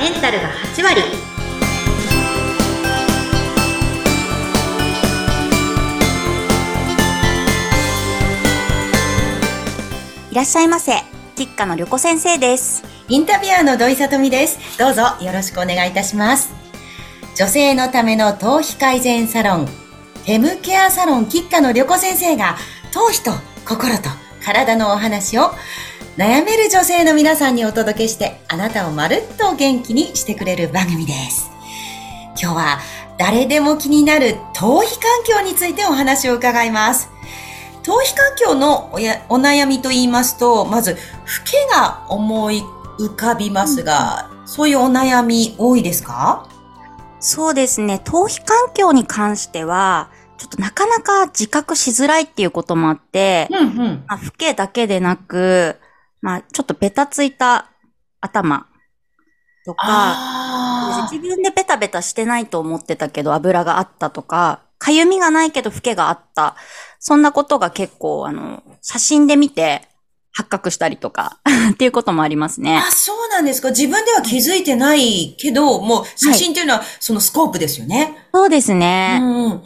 メンタルが8割いらっしゃいませ吉家の旅子先生ですインタビュアーの土井さとみです。どうぞよろしくお願いいたします。女性のための頭皮改善サロン、フェムケアサロン吉家の旅子先生が、頭皮と心と体のお話を悩める女性の皆さんにお届けして、あなたをまるっと元気にしてくれる番組です。今日は誰でも気になる頭皮環境についてお話を伺います。頭皮環境のおやお悩みと言いますと、まず、老けが思い浮かびますが、そういうお悩み多いですか？そうですね頭皮環境に関してはちょっとなかなか自覚しづらいっていうこともあって、うんうん。まあ、老けだけでなく、まあ、ちょっとベタついた頭とか、あ自分でベタベタしてないと思ってたけど油があったとか、かゆみがないけど老けがあった。そんなことが結構、あの、写真で見て発覚したりとか っていうこともありますね。あ、そうなんですか。自分では気づいてないけど、もう写真っていうのはそのスコープですよね。そうですうね。んうん。も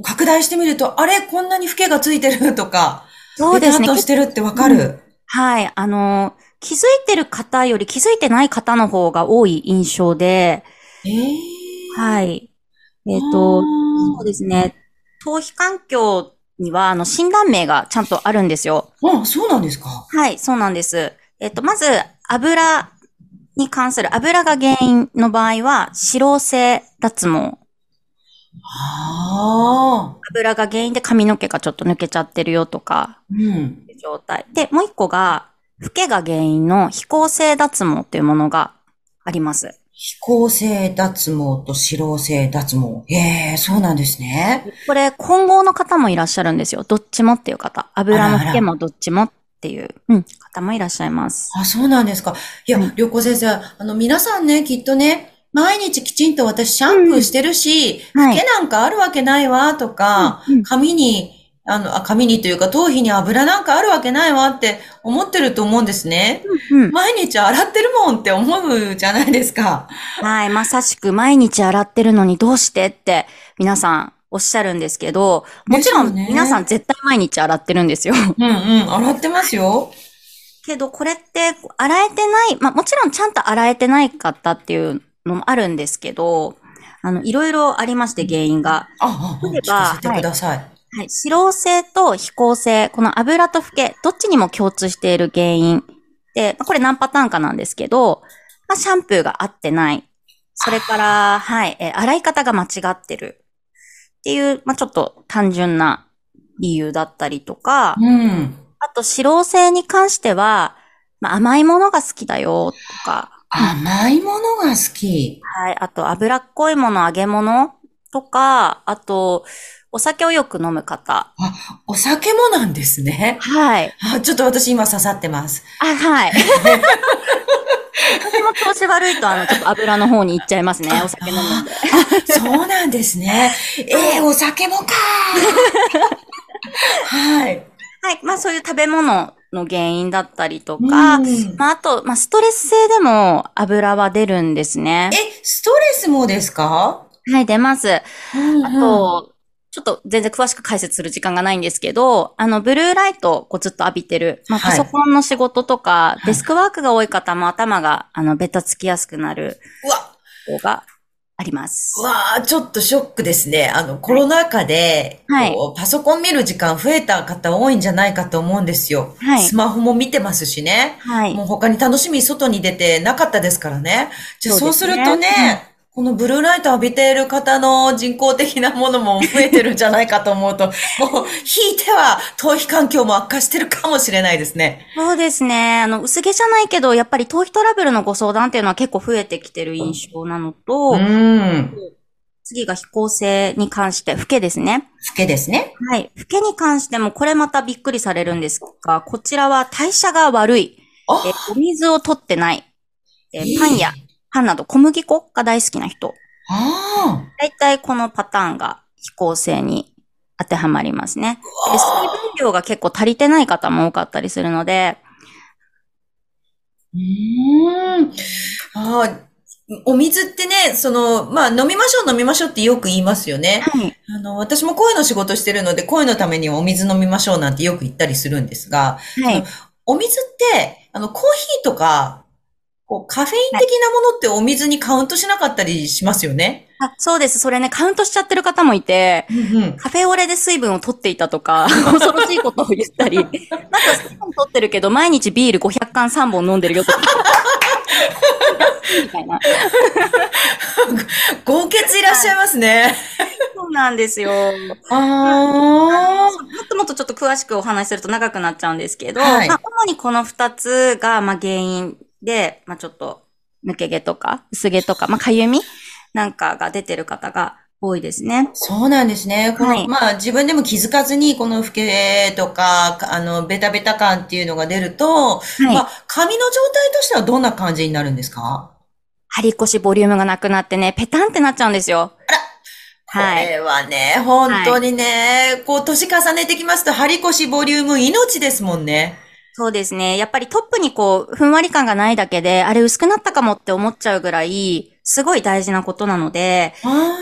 う拡大してみると、あれ？こんなに老けがついてるとか、そうですねベタっと。してるってわかる。はい。あの、気づいてる方より気づいてない方の方が多い印象で、ええはい。えっ、と、そうですね。頭皮環境には、あの、診断名がちゃんとあるんですよ。あ、そうなんですか。はい、そうなんです。えっ、と、まず、油に関する、油が原因の場合は、脂漏性脱毛。ああ。油が原因で髪の毛がちょっと抜けちゃってるよとか、うん。状態。で、もう一個が、老けが原因の非行性脱毛っていうものがあります。非行性脱毛と脂漏性脱毛。ええそうなんですね。これ、混合の方もいらっしゃるんですよ。どっちもっていう方。油も老けもどっちもっていう、うん、方もいらっしゃいます。あ、そうなんですか。いやうん、旅行先生、あの、皆さんね、きっとね、毎日きちんと私シャンプーしてるし、はい毛なんかあるわけないわ、とか、うんうん髪に、あの、あ、髪にというか頭皮に油なんかあるわけないわって思ってると思うんですね。うん。毎日洗ってるもんって思うじゃないですか。はい、まさしく毎日洗ってるのにどうしてって皆さんおっしゃるんですけど、もちろん皆さん絶対毎日洗ってるんですよ。うんうん、洗ってますよ。けどこれって洗えてない、まあもちろんちゃんと洗えてない方っていうのもあるんですけど、あの、いろいろありまして原因が。あ、あ、例え聞ばてください。はい、脂漏性と非行性、この油と老け、どっちにも共通している原因。で、まあこれ何パターンかなんですけど、まあ、シャンプーが合ってない。それから、はい、えー洗い方が間違ってる。っていう、まあ、ちょっと単純な理由だったりとか、うん。あと、脂漏性に関しては、まあ、甘いものが好きだよ、とか、甘いものが好き。はい、あと、脂っこいもの、揚げ物とか、あと、お酒をよく飲む方。あ、お酒もなんですね。はい。あ、ちょっと私今刺さってます。あ、はい。私も調子悪いと、あの、ちょっと油の方に行っちゃいますね。お酒飲むんで。そうなんですね。ええお酒もか はい。はい。まあ、そういう食べ物の原因だったりとか、うんまあ、あと、まあ、ストレス性でも油は出るんですね。え、ストレスもですか？はい、出ます。ああと、ちょっと全然詳しく解説する時間がないんですけど、あの、ブルーライトをこうずっと浴びてる、まあ、はいパソコンの仕事とか、いデスクワークが多い方も頭が、あの、ベタつきやすくなるうわ、方があります。うわちょっとショックですね。あの、コロナ禍で、はいこうパソコン見る時間増えた方多いんじゃないかと思うんですよ。はいスマホも見てますしね。はい。もう他に楽しみ外に出てなかったですからね。じゃあそううするとね、このブルーライト浴びている方の人工的なものも増えてるんじゃないかと思うと、もう、引いては頭皮環境も悪化してるかもしれないですね。そうですね。あの、薄毛じゃないけど、やっぱり頭皮トラブルのご相談っていうのは結構増えてきてる印象なのと、うん。次が非行性に関して、老けですね。老けですね。はい。老けに関しても、これまたびっくりされるんですが、こちらは代謝が悪い。お水を取ってない。パンやパンなど小麦粉が大好きな人。あだいたいこのパターンが非行性に当てはまりますね。あ。で水分量が結構足りてない方も多かったりするので、うーん。ああ、お水ってね、その、まあ、飲みましょう飲みましょうってよく言いますよね。はい。あの、私も声の仕事してるので、声のためにお水飲みましょうなんてよく言ったりするんですが、はい。お水って、あの、コーヒーとか、こう、カフェイン的なものってお水にカウントしなかったりしますよね。あ、そうです。それね、カウントしちゃってる方もいて、うんうん。カフェオレで水分を取っていたとか、恐ろしいことを言ったり、なんか水分取ってるけど、毎日ビール500缶3本飲んでるよとか。みたいな。豪傑いらっしゃいますね。そうなんですよ。あもっともっとちょっと詳しくお話しすると長くなっちゃうんですけど、はいまあ、主にこの二つが、まあ、原因で、まあ、ちょっと抜け毛とか、薄毛とか、まあ、かゆみ？なんかが出てる方が多いですね。そうなんですね。この、はいまあ自分でも気づかずに、この老けとか、あの、ベタベタ感っていうのが出ると、はい。まあ髪の状態としてはどんな感じになるんですか？張り越しボリュームがなくなってね、ペタンってなっちゃうんですよ。こはい。れはね、本当にね、こう、年重ねてきますと、張り越しボリューム命ですもんね。そうですね。やっぱりトップにこう、ふんわり感がないだけで、あれ薄くなったかもって思っちゃうぐらい、すごい大事なことなので、あ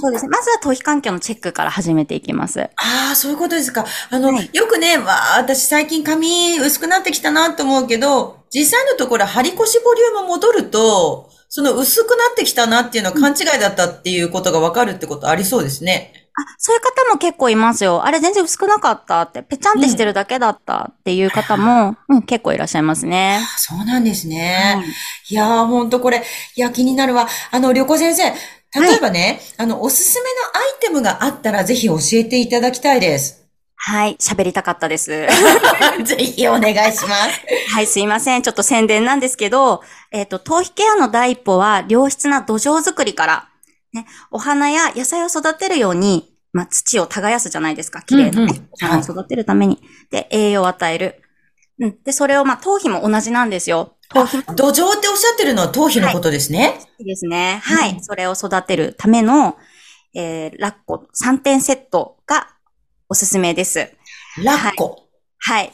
そうですね。まずは頭皮環境のチェックから始めていきます。ああ、そういうことですか。あの、はいよくね、まあ、私最近髪薄くなってきたなと思うけど、実際のところ張り越しボリューム戻ると、その薄くなってきたなっていうのは勘違いだったっていうことがわかるってことありそうですね。あ、そういう方も結構いますよ。あれ全然薄くなかったって、ぺちゃんってしてるだけだったっていう方も、うん、結構いらっしゃいますね。あそうなんですね。はいいやー、ほんとこれ、いや、気になるわ。あの、旅行先生、例えばね、あの、おすすめのアイテムがあったらぜひ教えていただきたいです。はい、喋りたかったです。ぜひお願いします。はい、すいません。ちょっと宣伝なんですけど、えっ、と、頭皮ケアの第一歩は良質な土壌作りから、ね、お花や野菜を育てるように、まあ、土を耕すじゃないですか。綺麗な、ねお花を育てるために。で、栄養を与える。うん。で、それを、まあ、頭皮も同じなんですよ。頭皮も土壌っておっしゃってるのは頭皮のことですね。いいですね。はい。うんそれを育てるための、えー、ラッコ3点セットがおすすめです。ラッコ。はい。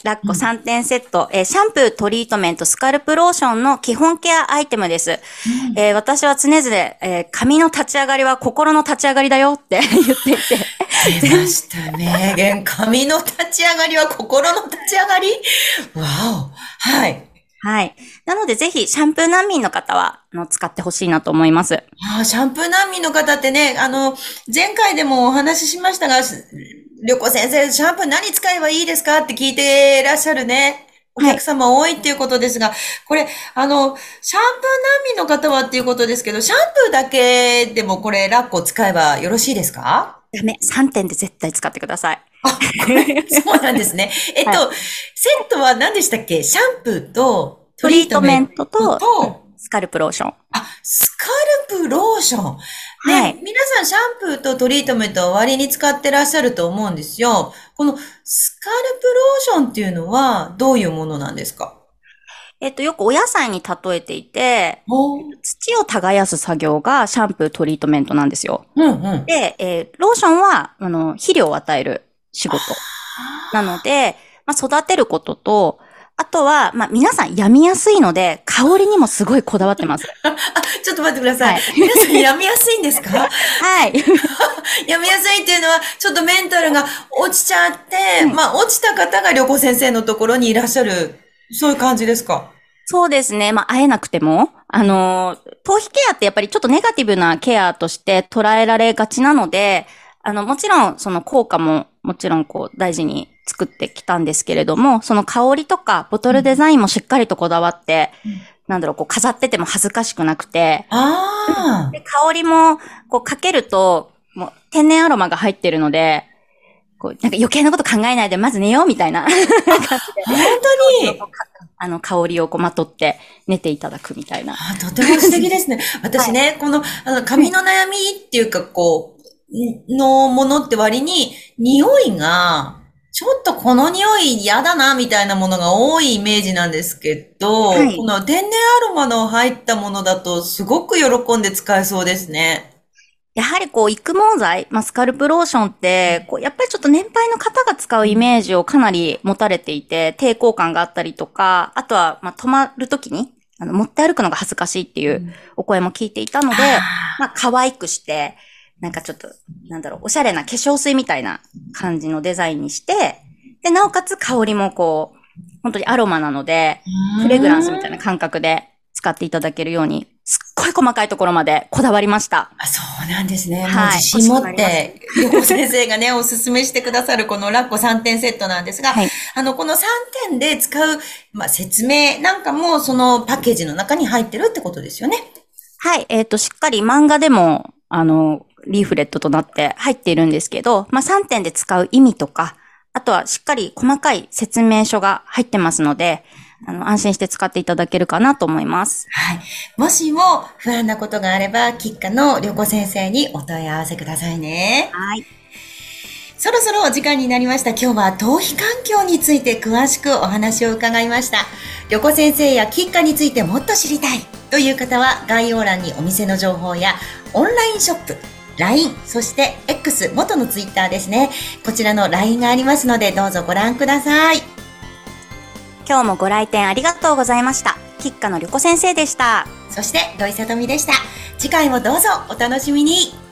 ラッコうん3点セット、えーシャンプー、トリートメント、スカルプローションの基本ケアアイテムです。えー私は常々、えー髪の立ち上がりは心の立ち上がりだよって 言っていて。出ました。名言。髪の立ち上がりは心の立ち上がり？わお。はい。はい。なので、ぜひ、シャンプー難民の方は、あの、使ってほしいなと思います。あーシャンプー難民の方ってね、あの、前回でもお話ししましたが、旅行先生、シャンプー何使えばいいですかって聞いていらっしゃるね。お客様多いっていうことですが、これ、あの、シャンプー難民の方はっていうことですけど、シャンプーだけでもこれ、ラッコ使えばよろしいですか？ダメ。3点で絶対使ってください。そうなんですね。えっと、はセットは何でしたっけ？シャンプーとトリートメントと、と、スカルプローション。あ、スカルプローション。ね、はい皆さんシャンプーとトリートメントは割に使ってらっしゃると思うんですよ。このスカルプローションっていうのはどういうものなんですか？えっと、よくお野菜に例えていて、土を耕す作業がシャンプー、トリートメントなんですよ。うんうん。で、えーローションは、あの、肥料を与える仕事なので、まあ、育てることと、あとは、まあ、皆さん病みやすいので、香りにもすごいこだわってます。あ、ちょっと待ってください。はい皆さん病みやすいんですか？はい。病みやすいっていうのは、ちょっとメンタルが落ちちゃって、うんまあ落ちた方が旅行先生のところにいらっしゃる、そういう感じですか？そうですね。まあ、会えなくても、あのー、頭皮ケアってやっぱりちょっとネガティブなケアとして捉えられがちなので、あの、もちろん、その効果も、もちろんこう、大事に作ってきたんですけれども、その香りとか、ボトルデザインもしっかりとこだわって、うんなんだろう、こう、飾ってても恥ずかしくなくて、ああ。で、香りも、こう、かけると、もう、天然アロマが入ってるので、こう、なんか余計なこと考えないで、まず寝ようみたいな、本当に？あの、香りをこう、まとって寝ていただくみたいな。あとても素敵ですね。私ね、この、あの、髪の悩みっていうか、こう、んのものって割に、匂いが、ちょっとこの匂い嫌だな、みたいなものが多いイメージなんですけど、はい。この天然アロマの入ったものだと、すごく喜んで使えそうですね。やはりこう、育毛剤、まあ、スカルプローションって、こう、やっぱりちょっと年配の方が使うイメージをかなり持たれていて、抵抗感があったりとか、あとは、まあ、止まるときに、あの、持って歩くのが恥ずかしいっていうお声も聞いていたので、まあ、可愛くして、なんかちょっと、なんだろう、おしゃれな化粧水みたいな感じのデザインにして、で、なおかつ香りもこう、本当にアロマなので、フレグランスみたいな感覚で使っていただけるように、すっごい細かいところまでこだわりました。あそうなんですね。はい、自信持って、横先生がね、おすすめしてくださるこのラッコ3点セットなんですが、はい、あの、この3点で使う、まあ、説明なんかも、そのパッケージの中に入ってるってことですよね。はい、えっ、ー、と、しっかり漫画でも、あの、リーフレットとなって入っているんですけど、まあ、3点で使う意味とか、あとはしっかり細かい説明書が入ってますので、あの、安心して使っていただけるかなと思います。はい。もしも不安なことがあれば、キッカの旅行先生にお問い合わせくださいね。はい。そろそろお時間になりました。今日は頭皮環境について詳しくお話を伺いました。旅行先生やキッカについてもっと知りたいという方は概要欄にお店の情報やオンラインショップ、LINE、そして X、元の Twitter ですね。こちらの LINE がありますので、どうぞご覧ください。今日もご来店ありがとうございました。吉花の旅子先生でした。そして、土井さとみでした。次回もどうぞお楽しみに。